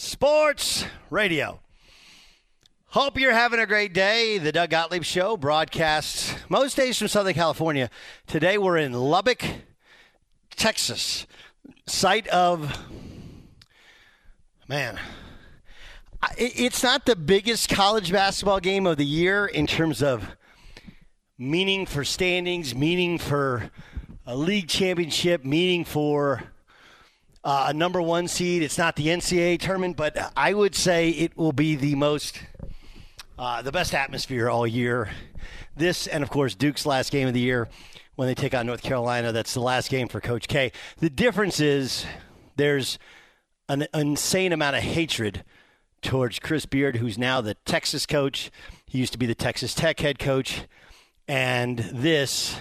Sports Radio. Hope you're having a great day. The Doug Gottlieb Show broadcasts most days from Southern California. Today we're in Lubbock, Texas, site of, man, it's not the biggest college basketball game of the year in terms of meaning for standings, meaning for a league championship, meaning for uh, a number one seed. It's not the NCAA tournament, but I would say it will be the most, uh, the best atmosphere all year. This, and of course, Duke's last game of the year when they take on North Carolina. That's the last game for Coach K. The difference is there's an insane amount of hatred towards Chris Beard, who's now the Texas coach. He used to be the Texas Tech head coach. And this,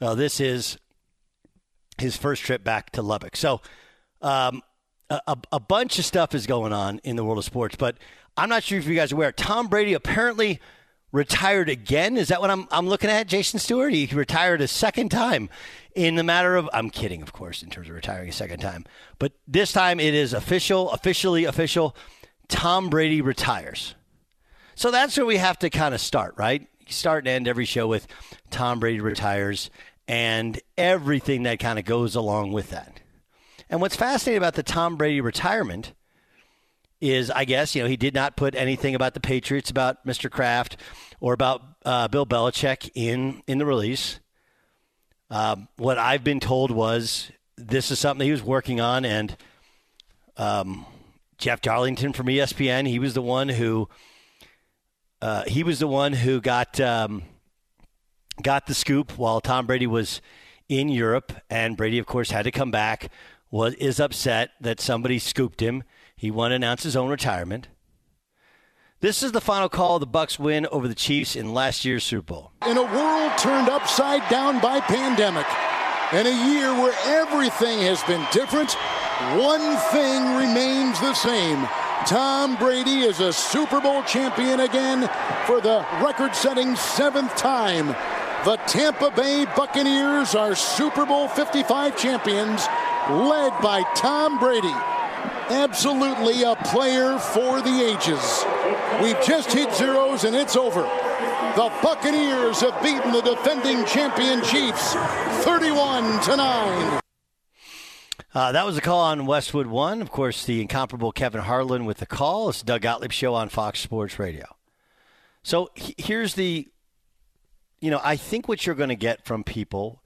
well, this is his first trip back to Lubbock. So, um, a, a- bunch of stuff is going on in the world of sports, but I'm not sure if you guys are aware. Tom Brady apparently retired again. Is that what I'm, I'm looking at, Jason Stewart? He retired a second time in the matter of, I'm kidding, of course, in terms of retiring a second time. But this time it is official, officially official. Tom Brady retires. So that's where we have to kind of start, right? Start and end every show with Tom Brady retires and everything that kind of goes along with that. And what's fascinating about the Tom Brady retirement is, I guess, you know, he did not put anything about the Patriots, about Mr. Kraft, or about uh, Bill Belichick in in the release. Um, what I've been told was this is something he was working on, and um, Jeff Darlington from ESPN, he was the one who uh, he was the one who got um, got the scoop while Tom Brady was in Europe, and Brady, of course, had to come back. Was is upset that somebody scooped him. He to announce his own retirement. This is the final call of the Bucks win over the Chiefs in last year's Super Bowl. in a world turned upside down by pandemic in a year where everything has been different one thing remains the same tom brady is a super bowl champion again for the record-setting seventh time the tampa bay buccaneers are super bowl 55 champions led by tom brady absolutely a player for the ages we've just hit zeros and it's over the Buccaneers have beaten the defending champion Chiefs 31 to 9. Uh, that was a call on Westwood One. Of course, the incomparable Kevin Harlan with the call. It's Doug Gottlieb show on Fox Sports Radio. So he- here's the, you know, I think what you're going to get from people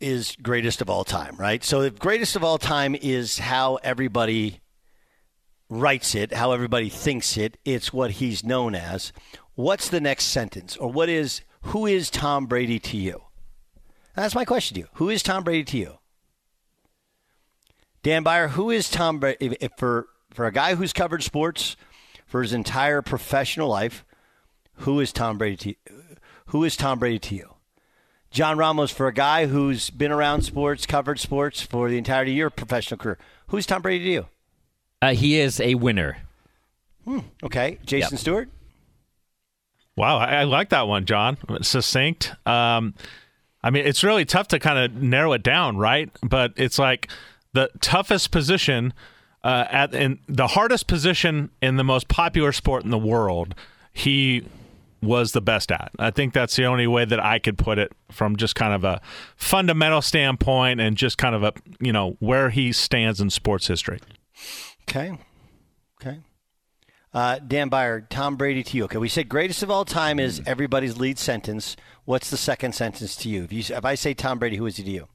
is greatest of all time, right? So the greatest of all time is how everybody writes it, how everybody thinks it. It's what he's known as. What's the next sentence, or what is who is Tom Brady to you? That's my question to you. Who is Tom Brady to you? Dan Beyer, who is Tom Brady? If, if for for a guy who's covered sports for his entire professional life, who is Tom Brady to you? Who is Tom Brady to you? John Ramos, for a guy who's been around sports, covered sports for the entirety of your professional career, who's Tom Brady to you? Uh, he is a winner. Okay, Jason Yep. Stewart. Wow, I, I like that one, John. Succinct. Um, I mean, it's really tough to kind of narrow it down, right? But it's like the toughest position uh, at in the hardest position in the most popular sport in the world. He was the best at. I think that's the only way that I could put it from just kind of a fundamental standpoint and just kind of a you know where he stands in sports history. Okay. Okay. Uh, Dan Beyer, Tom Brady to you. Okay, we said greatest of all time is everybody's lead sentence. What's the second sentence to you? If, you, if I say Tom Brady, who is he to you?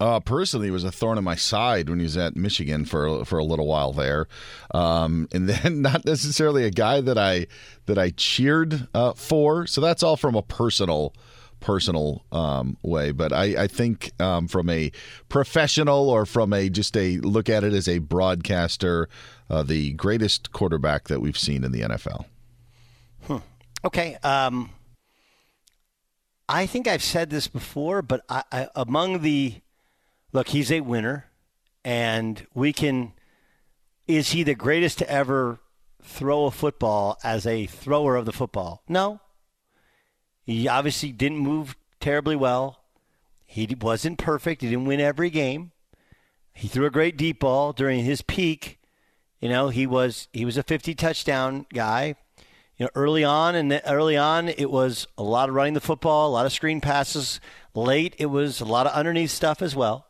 Uh, personally, it was a thorn in my side when he was at Michigan for for a little while there, um, and then not necessarily a guy that I that I cheered uh, for. So that's all from a personal personal um, way, but I, I think um, from a professional or from a just a look at it as a broadcaster, uh, the greatest quarterback that we've seen in the NFL. Okay. Um, I think I've said this before, but I, I, among the look, he's a winner, and we can. Is he the greatest to ever throw a football as a thrower of the football? No. He obviously didn't move terribly well. He wasn't perfect. He didn't win every game. He threw a great deep ball during his peak. You know, he was he was a 50 touchdown guy. You know, early on and early on, it was a lot of running the football, a lot of screen passes. Late, it was a lot of underneath stuff as well.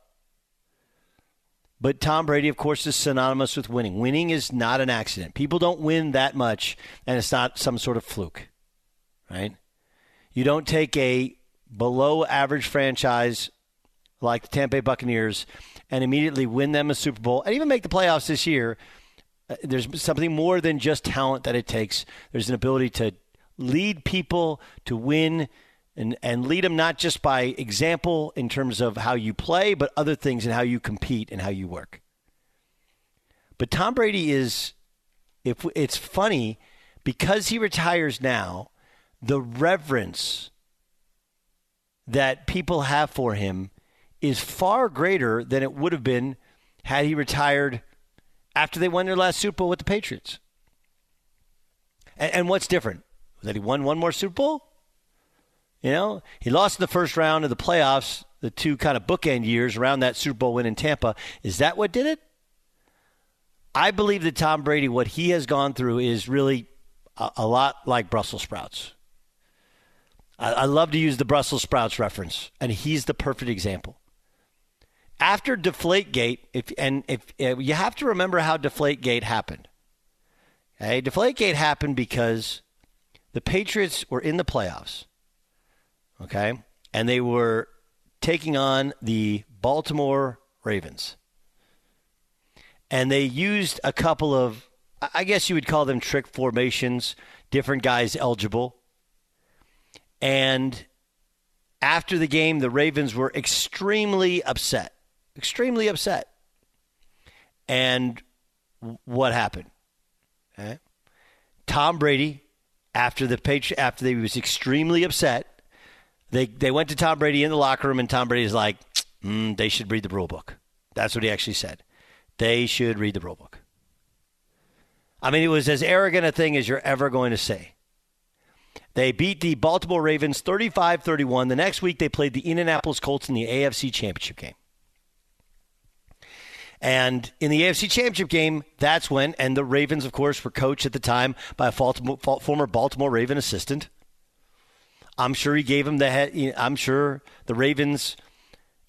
But Tom Brady, of course, is synonymous with winning. Winning is not an accident. People don't win that much, and it's not some sort of fluke, right? You don't take a below average franchise like the Tampa Bay Buccaneers and immediately win them a Super Bowl and even make the playoffs this year. Uh, There's something more than just talent that it takes. There's an ability to lead people to win and, and lead them not just by example in terms of how you play, but other things and how you compete and how you work. But Tom Brady is, if it's funny, because he retires now, the reverence that people have for him is far greater than it would have been had he retired after they won their last Super Bowl with the Patriots. And, and what's different? That he won one more Super Bowl? You know, he lost in the first round of the playoffs, the two kind of bookend years around that Super Bowl win in Tampa. Is that what did it? I believe that Tom Brady, what he has gone through, is really a, a lot like Brussels sprouts. I, I love to use the Brussels sprouts reference, and he's the perfect example. After Deflategate, if and if, if you have to remember how Deflategate happened. Okay, Deflategate happened because the Patriots were in the playoffs. Okay, and they were taking on the Baltimore Ravens, and they used a couple of, I guess you would call them trick formations, different guys eligible. And after the game, the Ravens were extremely upset, extremely upset. And what happened? Okay. Tom Brady, after the Patri- after they was extremely upset, they they went to Tom Brady in the locker room, and Tom Brady's like, mm, they should read the rule book. That's what he actually said. They should read the rule book. I mean, it was as arrogant a thing as you're ever going to say. They beat the Baltimore Ravens 35 31. The next week, they played the Indianapolis Colts in the AFC Championship game. And in the AFC Championship game, that's when, and the Ravens, of course, were coached at the time by a former Baltimore Raven assistant. I'm sure he gave him the head. I'm sure the Ravens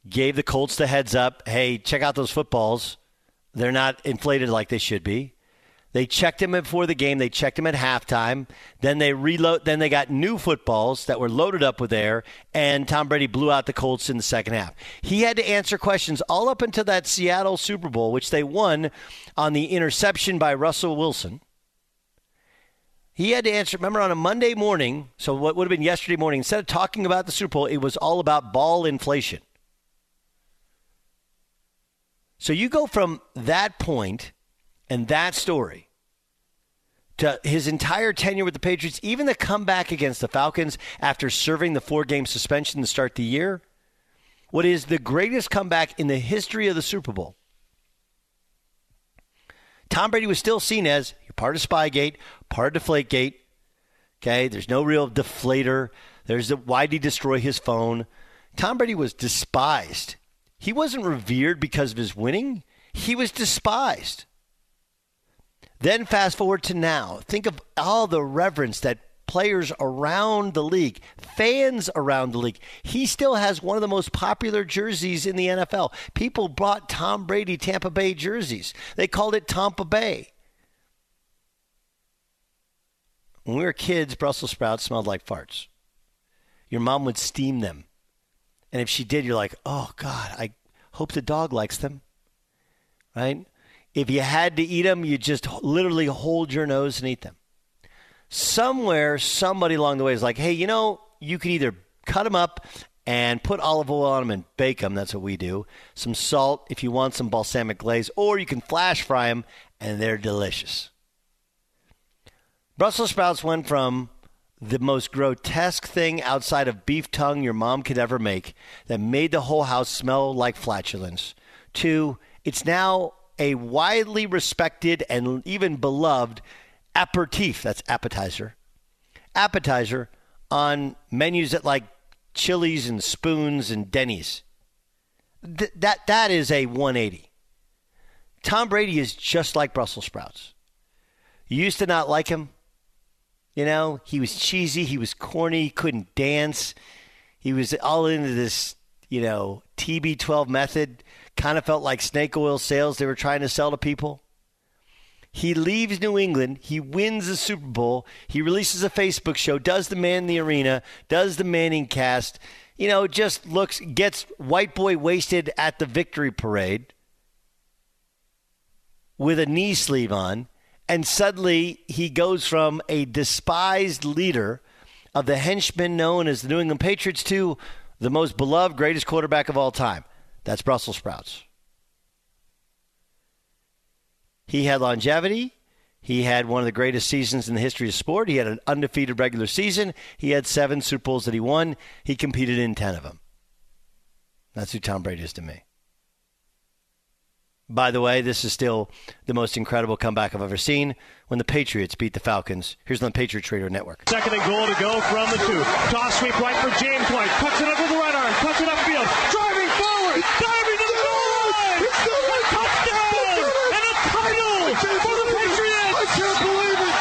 gave the Colts the heads up. Hey, check out those footballs. They're not inflated like they should be. They checked him before the game. They checked him at halftime. Then they reload. Then they got new footballs that were loaded up with air, and Tom Brady blew out the Colts in the second half. He had to answer questions all up until that Seattle Super Bowl, which they won on the interception by Russell Wilson. He had to answer. Remember, on a Monday morning, so what would have been yesterday morning, instead of talking about the Super Bowl, it was all about ball inflation. So you go from that point and that story to his entire tenure with the Patriots, even the comeback against the Falcons after serving the four game suspension to start the year, what is the greatest comeback in the history of the Super Bowl. Tom Brady was still seen as part of Spygate, part of Deflategate. Okay, there's no real deflator. There's the why did he destroy his phone? Tom Brady was despised. He wasn't revered because of his winning. He was despised. Then fast forward to now. Think of all the reverence that players around the league, fans around the league. He still has one of the most popular jerseys in the NFL. People bought Tom Brady Tampa Bay jerseys. They called it Tampa Bay. When we were kids, Brussels sprouts smelled like farts. Your mom would steam them. And if she did, you're like, oh, God, I hope the dog likes them. Right? If you had to eat them, you just literally hold your nose and eat them. Somewhere, somebody along the way is like, hey, you know, you can either cut them up, and put olive oil on them and bake them. That's what we do. Some salt if you want some balsamic glaze, or you can flash fry them, and they're delicious. Brussels sprouts went from the most grotesque thing outside of beef tongue your mom could ever make that made the whole house smell like flatulence to it's now a widely respected and even beloved aperitif that's appetizer appetizer on menus at like Chili's and Spoons and Denny's. Th- that that is a 180 Tom Brady is just like Brussels sprouts. You used to not like him you know, he was cheesy, he was corny, he couldn't dance. He was all into this, you know, TB12 method. Kind of felt like snake oil sales they were trying to sell to people. He leaves New England. He wins the Super Bowl. He releases a Facebook show, does the man in the arena, does the Manning cast. You know, just looks, gets white boy wasted at the victory parade with a knee sleeve on and suddenly he goes from a despised leader of the henchmen known as the New England Patriots to the most beloved, greatest quarterback of all time. That's Brussels sprouts. He had longevity. He had one of the greatest seasons in the history of sport. He had an undefeated regular season. He had seven Super Bowls that he won. He competed in 10 of them. That's who Tom Brady is to me. By the way, this is still the most incredible comeback I've ever seen when the Patriots beat the Falcons. Here's on the Patriot Trader Network. Second and goal to go from the two. Toss sweep right for James White. Cuts it up with the right arm. Cuts it upfield. Driving forward. Diving to the goal line. A touchdown. And a title for the Patriots. I can't believe it.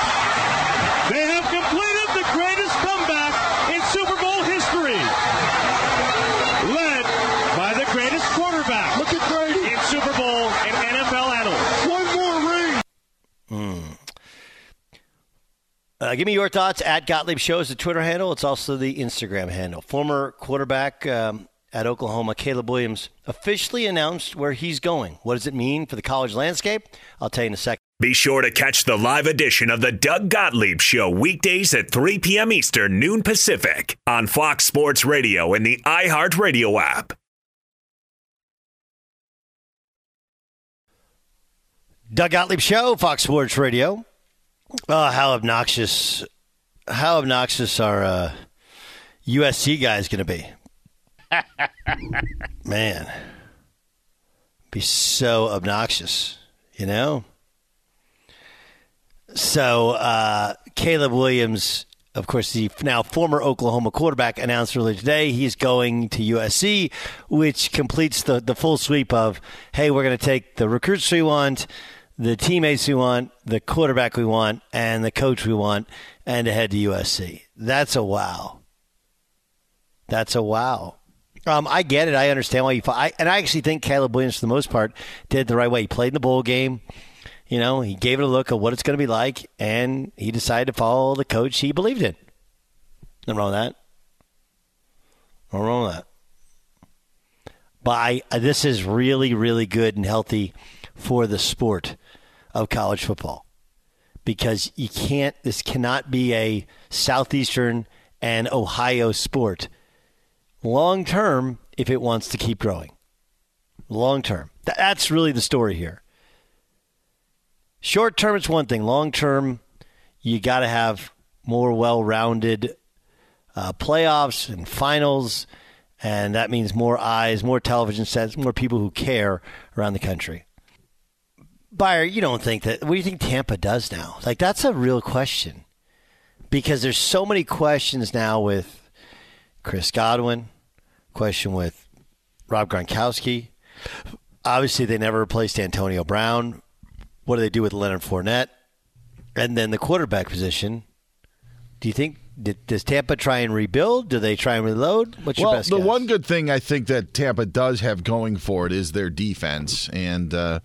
They have completed the greatest comeback in Super Bowl history. Led by the greatest quarterback. Look at Brady. In Super Bowl and NFL annals. One more ring. Uh, give me your thoughts at Gottlieb Show is the Twitter handle. It's also the Instagram handle. Former quarterback um, at Oklahoma, Caleb Williams, officially announced where he's going. What does it mean for the college landscape? I'll tell you in a second. Be sure to catch the live edition of the Doug Gottlieb Show weekdays at 3 p.m. Eastern, noon Pacific on Fox Sports Radio and the iHeartRadio app. Doug Gottlieb Show, Fox Sports Radio. Oh, how obnoxious! How obnoxious are uh, USC guys going to be? Man, be so obnoxious, you know. So uh, Caleb Williams, of course, the now former Oklahoma quarterback, announced earlier today he's going to USC, which completes the the full sweep of hey, we're going to take the recruits we want the teammates we want, the quarterback we want, and the coach we want, and to head to USC. That's a wow. That's a wow. Um, I get it. I understand why you. I, and I actually think Caleb Williams, for the most part, did the right way. He played in the bowl game. You know, he gave it a look at what it's going to be like, and he decided to follow the coach he believed in. Nothing wrong with that. Nothing wrong with that. But I, this is really, really good and healthy for the sport of college football. Because you can't this cannot be a southeastern and ohio sport. Long term if it wants to keep growing. Long term. That's really the story here. Short term it's one thing. Long term you got to have more well-rounded uh, playoffs and finals and that means more eyes more television sets more people who care around the country Beyer, you don't think that? What do you think Tampa does now? Like that's a real question, because there's so many questions now with Chris Godwin, question with Rob Gronkowski. Obviously, they never replaced Antonio Brown. What do they do with Leonard Fournette? And then the quarterback position. Do you think does Tampa try and rebuild? Do they try and reload? What's well, your best Well, the guess? one good thing I think that Tampa does have going for it is their defense, and uh,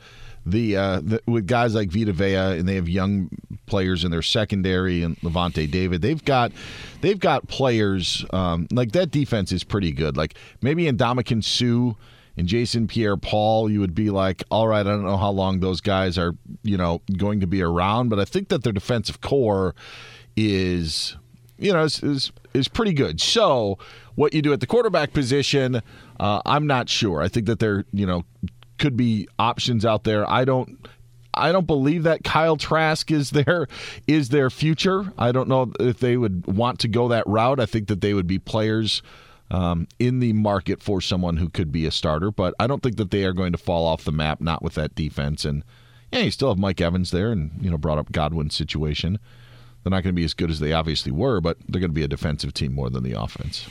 the, uh, the with guys like Vita Vea, and they have young players in their secondary, and Lavonte David. They've got they've got players um, like that. Defense is pretty good. Like maybe Ndamukong Suh and Jason Pierre Paul, you would be like, all right, I don't know how long those guys are, you know, going to be around, but I think that their defensive core is you know, is, is is pretty good. So, what you do at the quarterback position, uh, I'm not sure. I think that they're, you know, could be options out there. I don't. I don't believe that Kyle Trask is their is their future. I don't know if they would want to go that route. I think that they would be players um, in the market for someone who could be a starter, but I don't think that they are going to fall off the map. Not with that defense, and yeah, you still have Mike Evans there, and you know brought up Godwin's situation. They're not going to be as good as they obviously were, but they're going to be a defensive team more than the offense.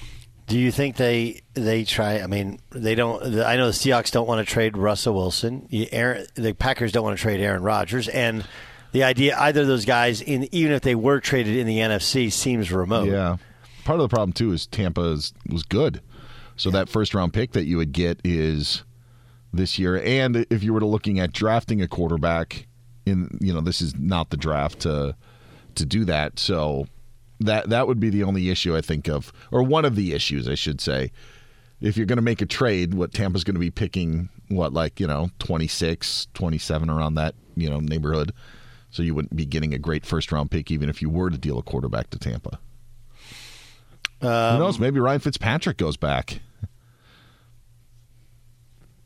Do you think they they try? I mean, they don't. I know the Seahawks don't want to trade Russell Wilson. Aaron, the Packers don't want to trade Aaron Rodgers, and the idea either of those guys, in even if they were traded in the NFC, seems remote. Yeah. Part of the problem too is Tampa is, was good, so that first round pick that you would get is this year. And if you were to looking at drafting a quarterback, in you know this is not the draft to to do that. So that that would be the only issue I think of, or one of the issues I should say. If you're going to make a trade, what Tampa's going to be picking, what like you know 26, 27 around that you know neighborhood. So you wouldn't be getting a great first round pick even if you were to deal a quarterback to Tampa. Who knows? Maybe Ryan Fitzpatrick goes back.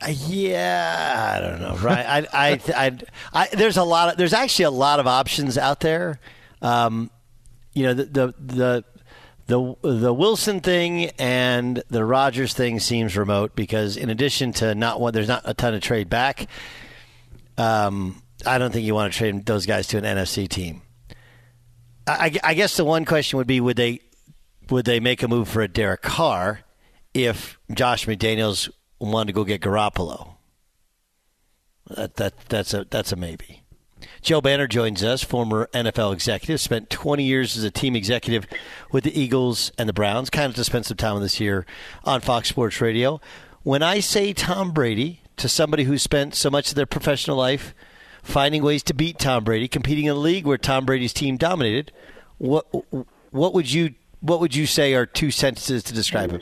Uh, Yeah, I don't know. Right? I, I, I, I, there's a lot of, there's actually a lot of options out there. Um, you know, the, the, the, the, the Wilson thing and the Rodgers thing seems remote because in addition to not one, there's not a ton of trade back. Um, I don't think you want to trade those guys to an NFC team. I, I guess the one question would be: Would they would they make a move for a Derek Carr if Josh McDaniels wanted to go get Garoppolo? That, that that's a that's a maybe. Joe Banner joins us, former NFL executive, spent 20 years as a team executive with the Eagles and the Browns. Kind of to spend some time this year on Fox Sports Radio. When I say Tom Brady to somebody who spent so much of their professional life finding ways to beat Tom Brady, competing in a league where Tom Brady's team dominated, what what would you what would you say are two sentences to describe him?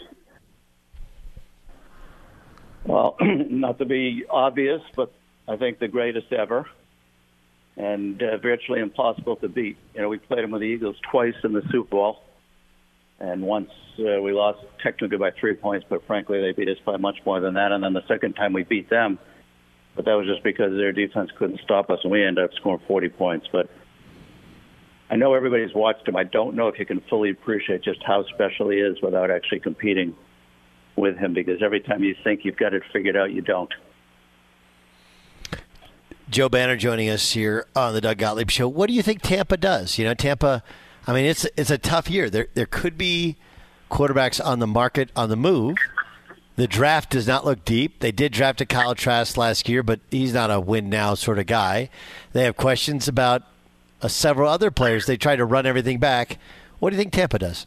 Well, not to be obvious, but I think the greatest ever, and uh, virtually impossible to beat. You know, we played him with the Eagles twice in the Super Bowl, and once uh, we lost technically by three points, but frankly they beat us by much more than that. And then the second time we beat them, but that was just because their defense couldn't stop us, and we ended up scoring 40 points. But I know everybody's watched him. I don't know if you can fully appreciate just how special he is without actually competing with him because every time you think you've got it figured out, you don't. Joe Banner joining us here on the Doug Gottlieb Show. What do you think Tampa does? You know, Tampa. I mean, it's it's a tough year. There there could be quarterbacks on the market on the move. The draft does not look deep. They did draft a Kyle Trask last year, but he's not a win now sort of guy. They have questions about uh, several other players. They try to run everything back. What do you think Tampa does?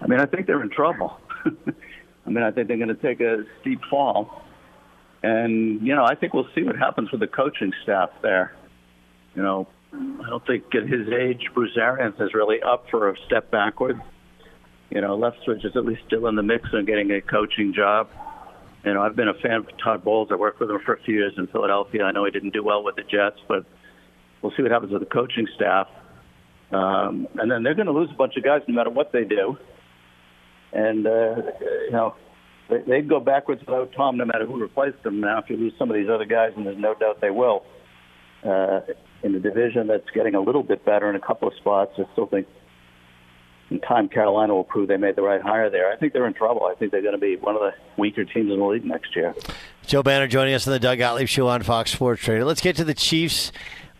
I mean, I think they're in trouble. I mean, I think they're going to take a steep fall. And, you know, I think we'll see what happens with the coaching staff there. You know, I don't think at his age, Bruce Arians is really up for a step backward. You know, Leftwich is at least still in the mix of getting a coaching job. You know, I've been a fan of Todd Bowles. I worked with him for a few years in Philadelphia. I know he didn't do well with the Jets, but we'll see what happens with the coaching staff. Um, and then they're going to lose a bunch of guys no matter what they do. And, uh, you know, they'd go backwards without Tom no matter who replaced them. Now, if you lose some of these other guys, and there's no doubt they will, uh, in the division that's getting a little bit better in a couple of spots, I still think in time Carolina will prove they made the right hire there. I think they're in trouble. I think they're going to be one of the weaker teams in the league next year. Joe Banner joining us on the Doug Gottlieb Show on Fox Sports Radio. Let's get to the Chiefs.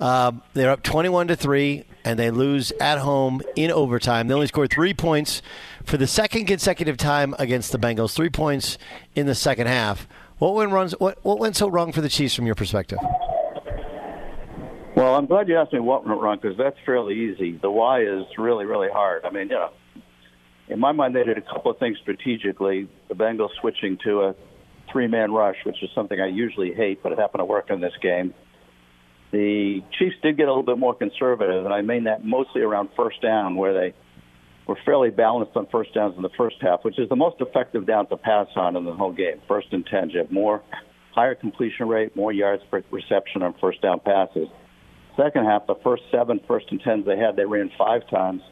Um, they're up 21 to 3, and they lose at home in overtime. They only scored three points for the second consecutive time against the Bengals, three points in the second half. What went, wrong, what, what went so wrong for the Chiefs from your perspective? Well, I'm glad you asked me what went wrong because that's fairly easy. The why is really, really hard. I mean, you know, in my mind, they did a couple of things strategically. The Bengals switching to a three-man rush, which is something I usually hate, but it happened to work in this game. The Chiefs did get a little bit more conservative, and I mean that mostly around first down, where they were fairly balanced on first downs in the first half, which is the most effective down to pass on in the whole game. First and ten, you have more higher completion rate, more yards per reception on first down passes. Second half, the first seven first and tens they had, they ran five times,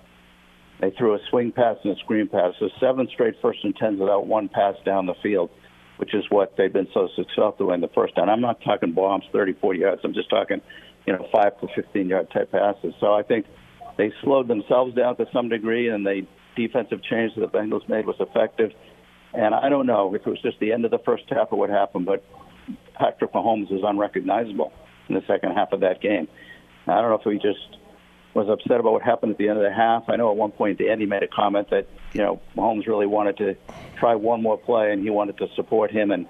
They threw a swing pass and a screen pass. So seven straight first and tens without one pass down the field, which is what they've been so successful in the first down. I'm not talking bombs 30, 40 yards. I'm just talking, you know, five to 15 yard type passes. So I think they slowed themselves down to some degree, and the defensive change that the Bengals made was effective. And I don't know if it was just the end of the first half or what happened, but Patrick Mahomes was unrecognizable in the second half of that game. I don't know if he just was upset about what happened at the end of the half. I know at one point the Andy made a comment that you know Mahomes really wanted to try one more play and he wanted to support him, and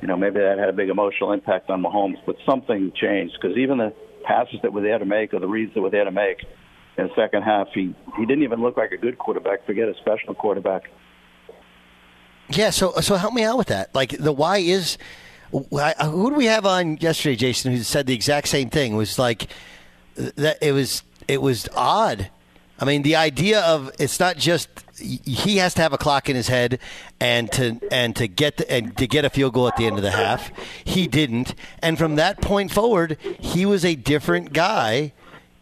you know maybe that had a big emotional impact on Mahomes. But something changed because even the passes that were there to make or the reads that were there to make in the second half, he he didn't even look like a good quarterback. Forget a special quarterback. Yeah, so so help me out with that. Like the why is who do we have on yesterday, Jason, who said the exact same thing? It was like that it was it was odd. I mean, the idea of it's not just he has to have a clock in his head and to and to get the, and to get a field goal at the end of the half. He didn't, and from that point forward, he was a different guy.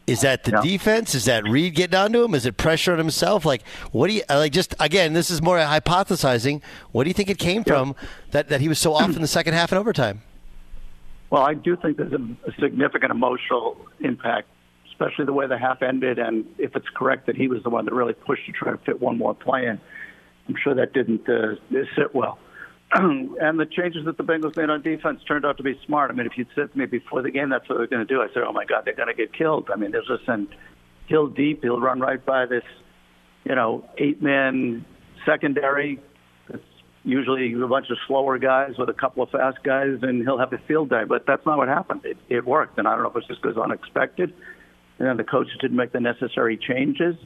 Is that the yeah. defense? Is that Reid getting onto him? Is it pressure on himself? Like, what do you like? Just again, this is more hypothesizing. What do you think it came yeah. from that that he was so off in the second half and overtime? Well, I do think there's a, a significant emotional impact especially the way the half ended. And if it's correct that he was the one that really pushed to try to fit one more play in, I'm sure that didn't uh, sit well. and the changes that the Bengals made on defense turned out to be smart. I mean, if you'd said to me before the game that's what they're going to do, I said, oh my God, they're going to get killed. I mean, they'll just send Hill deep. He'll run right by this, you know, eight-man secondary. It's usually a bunch of slower guys with a couple of fast guys, and he'll have a field day. But that's not what happened. It, it worked, and I don't know if it's just because unexpected and then the coaches didn't make the necessary changes.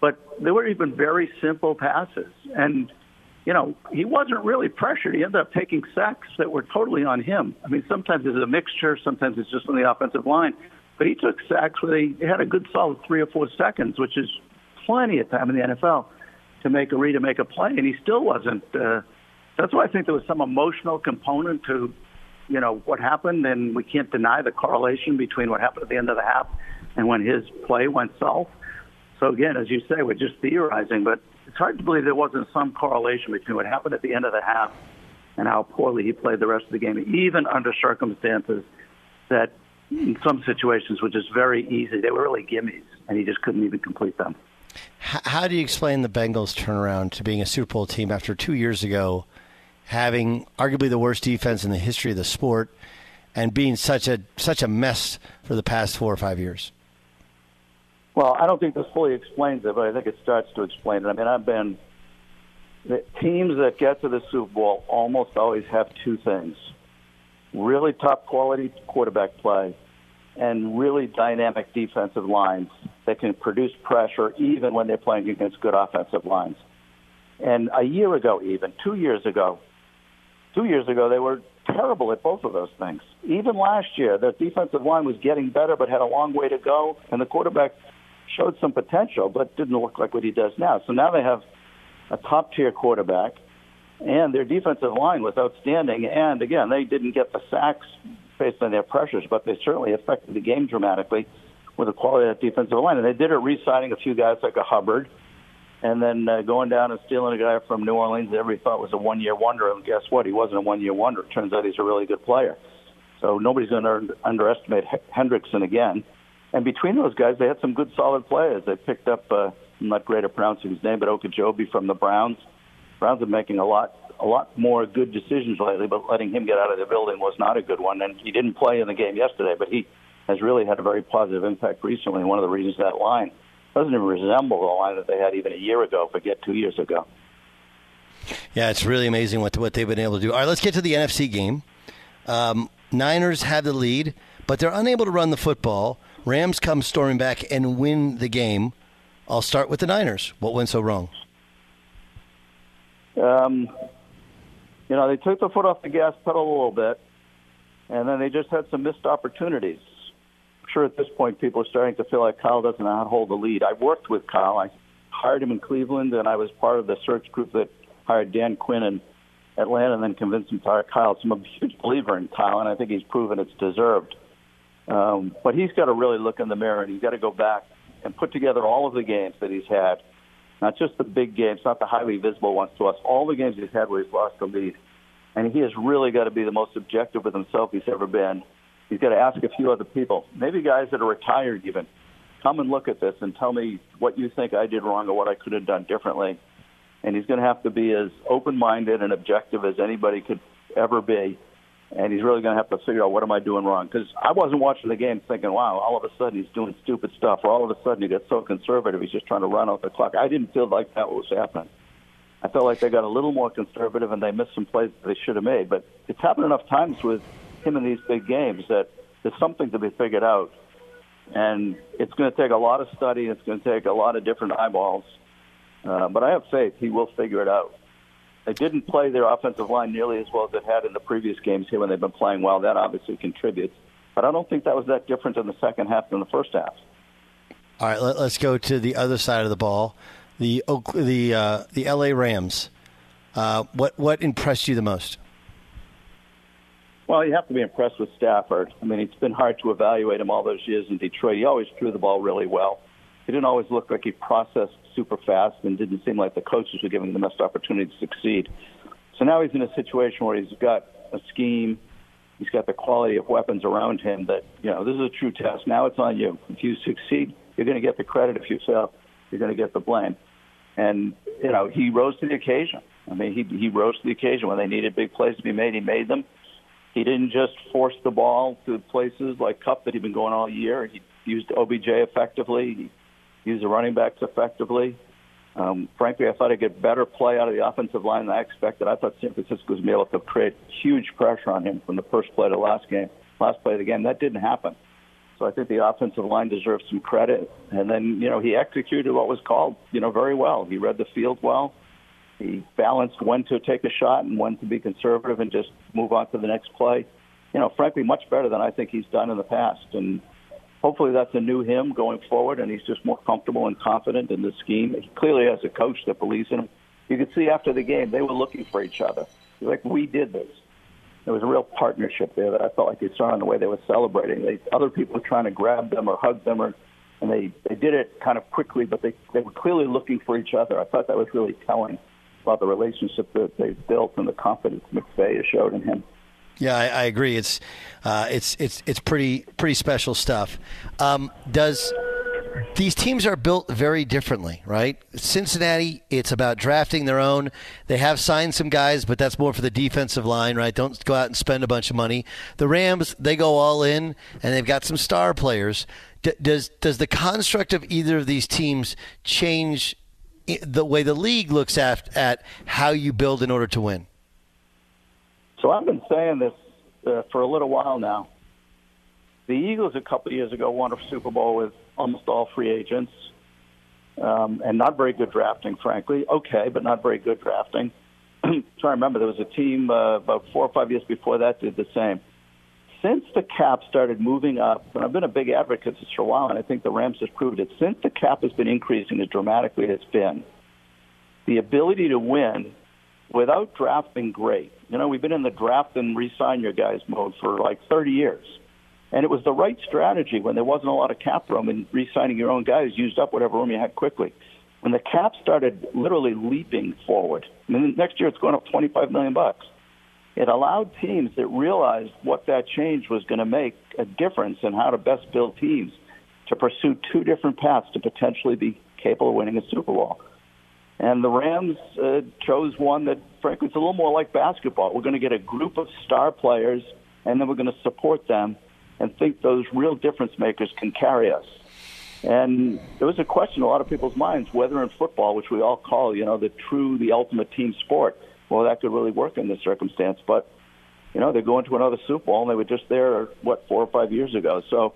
But they were even very simple passes. And, you know, he wasn't really pressured. He ended up taking sacks that were totally on him. I mean, sometimes it's a mixture, sometimes it's just on the offensive line. But he took sacks where he had a good solid three or four seconds, which is plenty of time in the NFL to make a read to make a play, and he still wasn't. Uh, that's why I think there was some emotional component to, you know, what happened, and we can't deny the correlation between what happened at the end of the half and when his play went south. So again, as you say, we're just theorizing, but it's hard to believe there wasn't some correlation between what happened at the end of the half and how poorly he played the rest of the game, even under circumstances that in some situations were just very easy. They were really gimmies, and he just couldn't even complete them. How do you explain the Bengals turnaround to being a Super Bowl team after two years ago, having arguably the worst defense in the history of the sport, and being such a such a mess for the past four or five years? Well, I don't think this fully explains it, but I think it starts to explain it. I mean, I've been the teams that get to the Super Bowl almost always have two things: really top quality quarterback play and really dynamic defensive lines that can produce pressure even when they're playing against good offensive lines. And a year ago, even two years ago, two years ago, they were terrible at both of those things. Even last year, their defensive line was getting better, but had a long way to go, and the quarterback showed some potential, but didn't look like what he does now. So now they have a top tier quarterback, and their defensive line was outstanding. And again, they didn't get the sacks based on their pressures, but they certainly affected the game dramatically with the quality of that defensive line. And they did it re-signing a few guys like a Hubbard, and then uh, going down and stealing a guy from New Orleans that everybody thought was a one-year wonder. And guess what? He wasn't a one-year wonder. It turns out he's a really good player. So nobody's going to underestimate Hendrickson again. And between those guys, they had some good, solid players. They picked up, uh, I'm not great at pronouncing his name, but Ogunjobi from the Browns. Browns are making a lot, a lot more good decisions lately, but letting him get out of the building was not a good one. And he didn't play in the game yesterday, but he has really had a very positive impact recently. One of the reasons that line doesn't even resemble the line that they had even a year ago, forget two years ago. Yeah, it's really amazing what what they've been able to do. All right, let's get to the NFC game. Um, Niners have the lead, but they're unable to run the football. Rams come storming back and win the game. I'll start with the Niners. What went so wrong? Um, you know, they took the foot off the gas pedal a little bit, and then they just had some missed opportunities. I'm sure at this point people are starting to feel like Kyle doesn't know how to hold the lead. I worked with Kyle. I hired him in Cleveland, and I was part of the search group that hired Dan Quinn in Atlanta and then convinced him to hire Kyle. So I'm a huge believer in Kyle, and I think he's proven it's deserved. Um, but he's got to really look in the mirror and he's got to go back and put together all of the games that he's had not just the big games, not the highly visible ones to us. All the games he's had where he's lost the lead, and he has really got to be the most objective with himself he's ever been. He's got to ask a few other people, maybe guys that are retired even, come and look at this and tell me what you think I did wrong or what I could have done differently. And he's going to have to be as open-minded and objective as anybody could ever be and he's really going to have to figure out what am I doing wrong. Because I wasn't watching the game thinking, wow, all of a sudden he's doing stupid stuff, or all of a sudden he got so conservative he's just trying to run out the clock. I didn't feel like that was happening. I felt like they got a little more conservative and they missed some plays that they should have made. But it's happened enough times with him in these big games that there's something to be figured out. And it's going to take a lot of study. It's going to take a lot of different eyeballs. Uh, but I have faith he will figure it out. They didn't play their offensive line nearly as well as it had in the previous games here when they've been playing well. That obviously contributes. But I don't think that was that different in the second half than the first half. All right, let, us go to the other side of the ball. The the uh, the LA Rams. Uh, what what impressed you the most? Well, you have to be impressed with Stafford. I mean, it's been hard to evaluate him all those years in Detroit. He always threw the ball really well. He didn't always look like he processed super fast and didn't seem like the coaches were giving him the best opportunity to succeed. So now he's in a situation where he's got a scheme, he's got the quality of weapons around him that, you know, this is a true test. Now it's on you. If you succeed, you're going to get the credit. If you fail, you're going to get the blame. And, you know, he rose to the occasion. I mean, he, he rose to the occasion when they needed big plays to be made. He made them. He didn't just force the ball to places like Kupp that he'd been going all year. He used OBJ effectively. He use the running backs effectively. Um, frankly, I thought he'd get better play out of the offensive line than I expected. I thought San Francisco was going to be able to create huge pressure on him from the first play to last game, last play of the game. That didn't happen. So I think the offensive line deserves some credit. And then, you know, he executed what was called, you know, very well. He read the field well. He balanced when to take a shot and when to be conservative and just move on to the next play. You know, frankly, much better than I think he's done in the past. And hopefully that's a new him going forward, and he's just more comfortable and confident in the scheme. He clearly has a coach that believes in him. You could see after the game they were looking for each other. Like we did this. There was a real partnership there that I felt like you saw in the way they were celebrating. They, other people were trying to grab them or hug them, or, and they they did it kind of quickly, but they they were clearly looking for each other. I thought that was really telling about the relationship that they've built and the confidence McVay has showed in him. Yeah, I, I agree. It's uh, it's it's it's pretty pretty special stuff. Um, does these teams are built very differently, right? Cincinnati, it's about drafting their own. They have signed some guys, but that's more for the defensive line, right? Don't go out and spend a bunch of money. The Rams, they go all in, and they've got some star players. D- does does the construct of either of these teams change the way the league looks at at how you build in order to win? So I've been saying this uh, for a little while now. The Eagles a couple of years ago won a Super Bowl with almost all free agents, um, and not very good drafting, frankly. Okay, but not very good drafting. Trying to remember, there was a team uh, about four or five years before that did the same. Since the cap started moving up, and I've been a big advocate for a while, and I think the Rams have proved it. Since the cap has been increasing as dramatically as it's been, the ability to win without drafting great. You know, we've been in the draft and re-sign your guys mode for like 30 years. And it was the right strategy when there wasn't a lot of cap room and re-signing your own guys used up whatever room you had quickly. When the cap started literally leaping forward, I mean, next year it's going up 25 million bucks. It allowed teams that realized what that change was going to make a difference in how to best build teams to pursue two different paths to potentially be capable of winning a Super Bowl. And the Rams uh, chose one that, frankly, it's a little more like basketball. We're going to get a group of star players, and then we're going to support them and think those real difference makers can carry us. And there was a question in a lot of people's minds whether in football, which we all call, you know, the true, the ultimate team sport, well, that could really work in this circumstance. But, you know, they're going to another Super Bowl, and they were just there, what, four or five years ago. So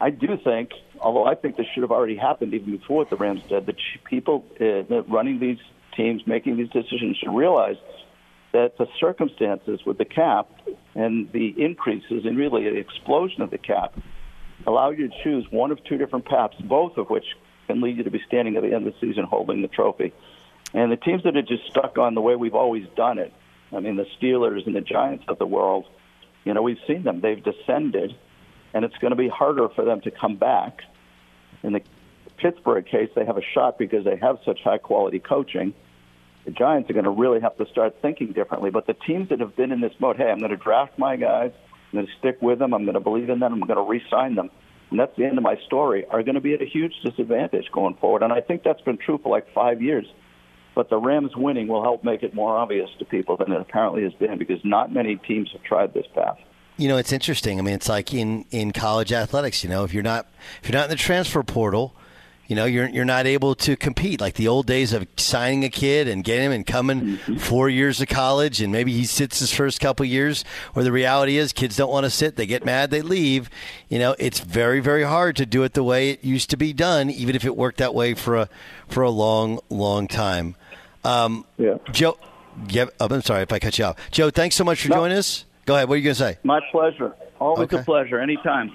I do think, although I think this should have already happened even before what the Rams did, that people uh, running these teams, making these decisions, should realize that the circumstances with the cap and the increases and really the explosion of the cap allow you to choose one of two different paths, both of which can lead you to be standing at the end of the season holding the trophy. And the teams that are just stuck on the way we've always done it, I mean, the Steelers and the Giants of the world, you know, we've seen them. They've descended and it's going to be harder for them to come back. And the Pittsburgh case, they have a shot because they have such high quality coaching. The Giants are going to really have to start thinking differently. But the teams that have been in this mode, hey, I'm going to draft my guys, I'm going to stick with them, I'm going to believe in them, I'm going to re-sign them, and that's the end of my story, are going to be at a huge disadvantage going forward. And I think that's been true for like five years. But the Rams winning will help make it more obvious to people than it apparently has been because not many teams have tried this path. You know, it's interesting. I mean, it's like in, in college athletics. You know, if you're not if you're not in the transfer portal, you know, you're you're not able to compete like the old days of signing a kid and getting him and coming four years of college and maybe he sits his first couple years. Where the reality is, kids don't want to sit. They get mad. They leave. You know, it's very very hard to do it the way it used to be done, even if it worked that way for a for a long long time. Um, Yeah. Joe, yeah, I'm sorry if I cut you off. Joe, thanks so much for No. joining us. Go ahead. What are you going to say? My pleasure. Always Okay. a pleasure. Anytime.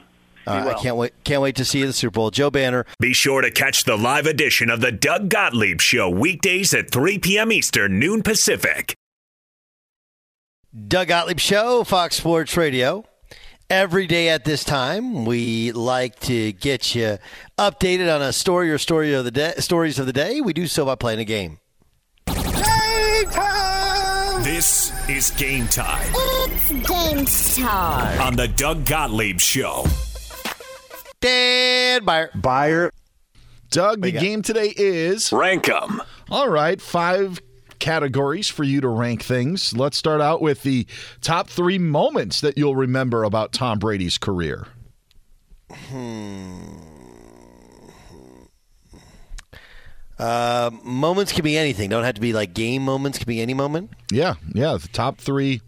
All right, well. I can't wait. Can't wait to see you at the Super Bowl. Joe Banner. Be sure to catch the live edition of the Doug Gottlieb Show weekdays at 3 p.m. Eastern, noon Pacific. Doug Gottlieb Show, Fox Sports Radio. Every day at this time, we like to get you updated on a story or story of the day, stories of the day. We do so by playing a game. This is game time It's game time. on the Doug Gottlieb Show. Dan Beyer. Beyer. Doug, the game today is Rank 'em. all right. Five categories for you to rank things. Let's start out with the top three moments that you'll remember about Tom Brady's career. Uh, moments can be anything. Don't have to be like game moments. Can be any moment. Yeah, yeah. The top three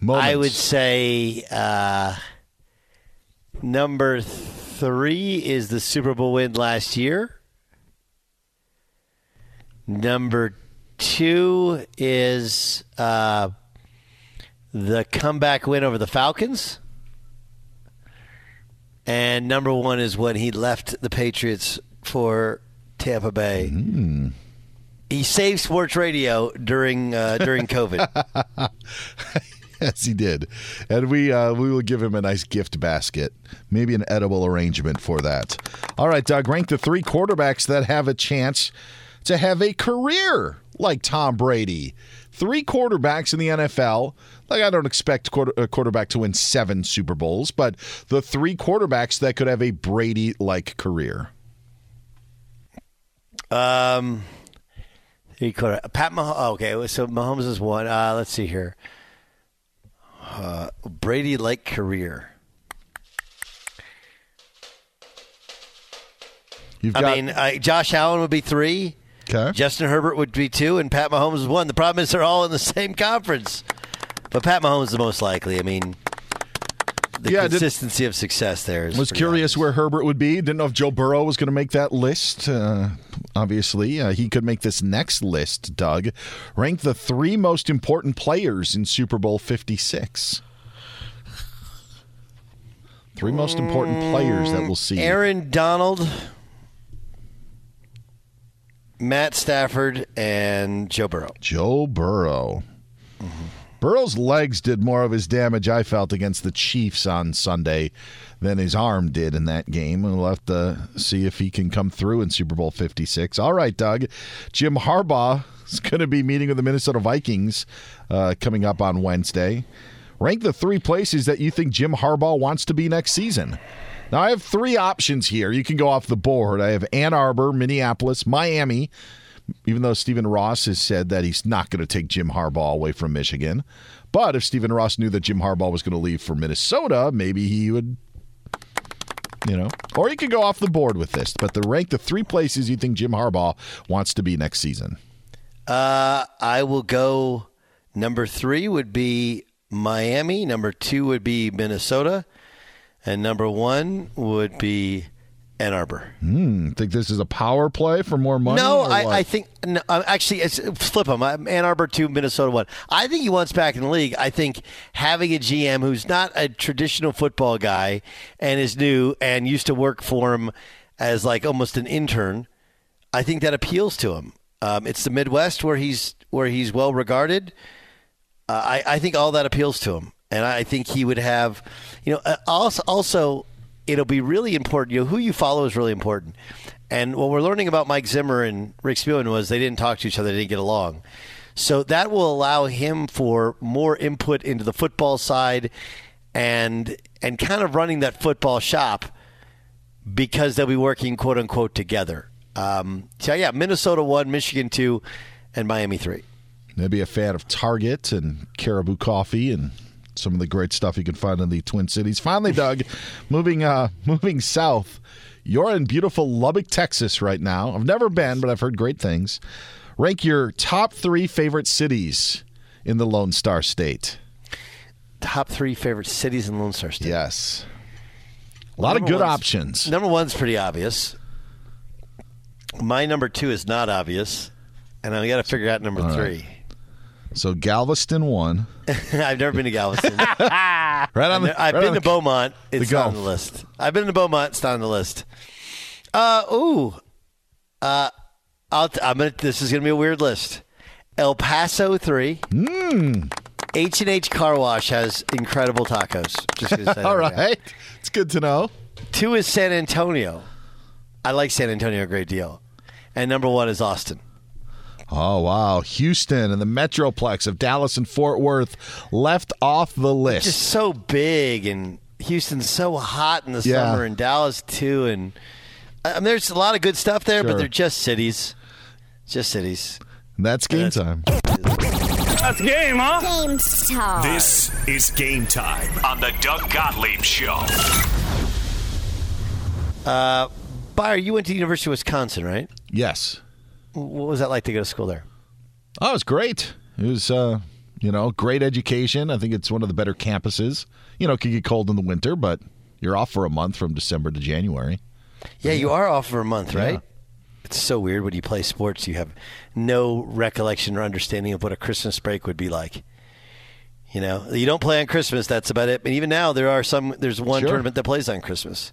moments. I would say uh, number three is the Super Bowl win last year. Number two is uh, the comeback win over the Falcons. And number one is when he left the Patriots for Tampa Bay. He saved sports radio during uh, during COVID. Yes, he did, and we uh, we will give him a nice gift basket, maybe an edible arrangement for that. All right, Doug, rank the three quarterbacks that have a chance to have a career like Tom Brady. Three quarterbacks in the NFL. Like I don't expect quarter, a quarterback to win seven Super Bowls, but the three quarterbacks that could have a Brady-like career. Um, three quarter. Pat Mahomes. Oh, okay, so Mahomes is one. Uh, let's see here. Uh, Brady like career. You've I got mean, uh, Josh Allen would be three. okay. Justin Herbert would be two, and Pat Mahomes is one. The problem is they're all in the same conference. But Pat Mahomes is the most likely. I mean, the Yeah, did- consistency of success there was curious obvious. where Herbert would be. Didn't know if Joe Burrow was going to make that list. Uh, obviously, uh, he could make this next list. Doug, rank the three most important players in Super Bowl Fifty Six. Three most important players that we'll see. Aaron Donald, Matt Stafford, and Joe Burrow. Joe Burrow. Burrow's legs did more of his damage, I felt, against the Chiefs on Sunday than his arm did in that game. We'll have to see if he can come through in Super Bowl 56. All right, Doug. Jim Harbaugh is going to be meeting with the Minnesota Vikings uh, coming up on Wednesday. Rank the three places that you think Jim Harbaugh wants to be next season. Now, I have three options here. You can go off the board. I have Ann Arbor, Minneapolis, Miami, even though Stephen Ross has said that he's not going to take Jim Harbaugh away from Michigan. But if Stephen Ross knew that Jim Harbaugh was going to leave for Minnesota, maybe he would, you know, or he could go off the board with this. But the rank the three places you think Jim Harbaugh wants to be next season. Uh, I will go. Number three would be Miami. Number two would be Minnesota, and number one would be Ann Arbor. Hmm, think this is a power play for more money? no, I. I think no, uh, actually it's flip them. Ann Arbor two, Minnesota one. I think he wants back in the league. I think having a GM who's not a traditional football guy and is new and used to work for him as like almost an intern, I think that appeals to him. Um, it's the Midwest where he's where he's well regarded. Uh, I, I think all that appeals to him, and I think he would have, you know, uh, also also it'll be really important. You know, who you follow is really important. And what we're learning about Mike Zimmer and Rick Spielman was they didn't talk to each other, they didn't get along. So that will allow him for more input into the football side and and kind of running that football shop because they'll be working quote unquote together. Um, so yeah, Minnesota one, Michigan two, and Miami three. Maybe a fan of Target and Caribou Coffee and some of the great stuff you can find in the Twin Cities. Finally, Doug, moving uh, moving south. You're in beautiful Lubbock, Texas, right now. I've never been, but I've heard great things. Rank your top three favorite cities in the Lone Star State. Top three favorite cities in Lone Star State. Yes, a lot of good options. Number one's pretty obvious. My number two is not obvious, and I got to figure out number All right. Three. So Galveston one. I've never been to Galveston. Right on the. I've right been to the- Beaumont. It's the not on the list. I've been to Beaumont. It's not on the list. Uh ooh. Uh, I'll t- I'm gonna. This is gonna be a weird list. El Paso three. Hmm. H and H Car Wash has incredible tacos. Just gonna say All right right, it's good to know. Two is San Antonio. I like San Antonio a great deal. And number one is Austin. Oh wow, Houston and the Metroplex of Dallas and Fort Worth left off the list. Just so big, and Houston's so hot in the Yeah. summer, and Dallas too. And I mean, there's a lot of good stuff there, Sure. but they're just cities. Just cities. That's game time. That's game, huh? Game Star. This is game time on the Doug Gottlieb Show. Uh, Beyer, you went to the University of Wisconsin, right? Yes. What was that like to go to school there? Oh, it was great. It was, uh, you know, great education. I think it's one of the better campuses. You know, it could get cold in the winter, but you're off for a month from December to January. Yeah, you are off for a month, right? Yeah. It's so weird when you play sports. You have no recollection or understanding of what a Christmas break would be like. You know, you don't play on Christmas. That's about it. And even now, there are some. There's one Sure. tournament that plays on Christmas.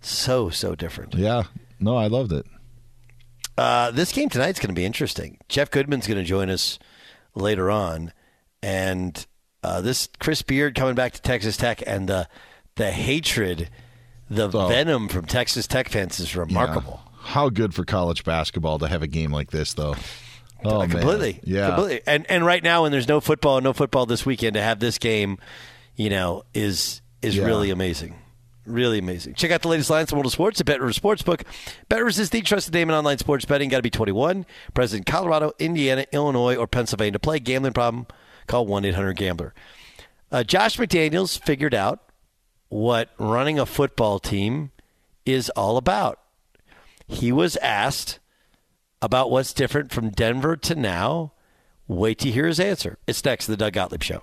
So so different. Yeah. No, I loved it. Uh, this game tonight's going to be interesting. Jeff Goodman's going to join us later on, and uh, this Chris Beard coming back to Texas Tech and the the hatred, the Oh. venom from Texas Tech fans is remarkable. Yeah. How good for college basketball to have a game like this, though. Oh, man. completely. Yeah. completely. And and right now, when there's no football, no football this weekend, to have this game, you know, is is Yeah. really amazing. Really amazing. Check out the latest lines in world of sports at BetRivers Sportsbook. BetRivers is the trusted name in online sports betting. Got to be 21. Present in Colorado, Indiana, Illinois, or Pennsylvania. To play gambling problem, call 1 800 Gambler. Uh, Josh McDaniels figured out what running a football team is all about. He was asked about what's different from Denver to now. Wait to hear his answer. It's next to the Doug Gottlieb Show.